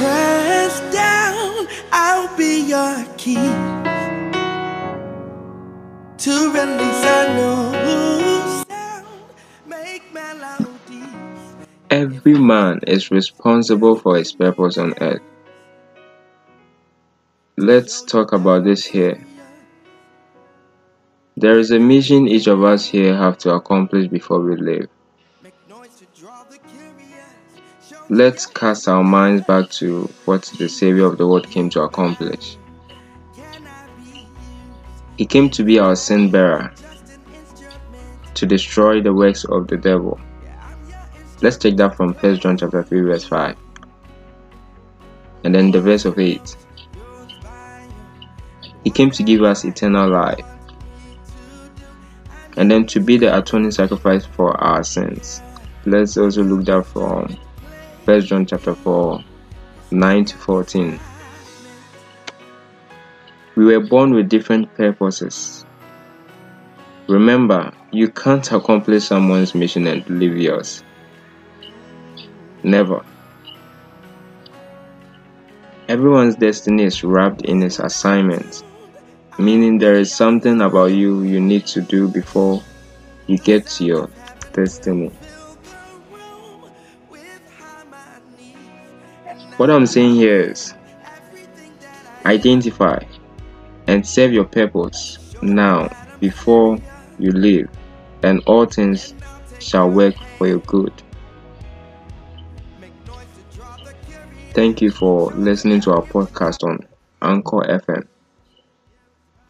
Down, I'll be your key to release a new sound, make melodies. Every man is responsible for his purpose on earth. Let's talk about this here. There is a mission each of us here have to accomplish before we live. Let's cast our minds back to what the Savior of the world came to accomplish. He came to be our sin bearer, to destroy the works of the devil. Let's take that from 1 John chapter 3 verse 5. And then the verse of 8. He came to give us eternal life. And then to be the atoning sacrifice for our sins. Let's also look that from 1 John chapter 4 9 to 14. We were born with different purposes. Remember, you can't accomplish someone's mission and leave yours. Never. Everyone's destiny is wrapped in its assignment, meaning there is something about you you need to do before you get to your destiny. What I'm saying here is identify and serve your purpose now before you leave, and all things shall work for your good. Thank you for listening to our podcast on Anchor FM.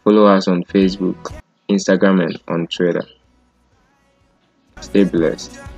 Follow us on Facebook, Instagram, and on Twitter. Stay blessed.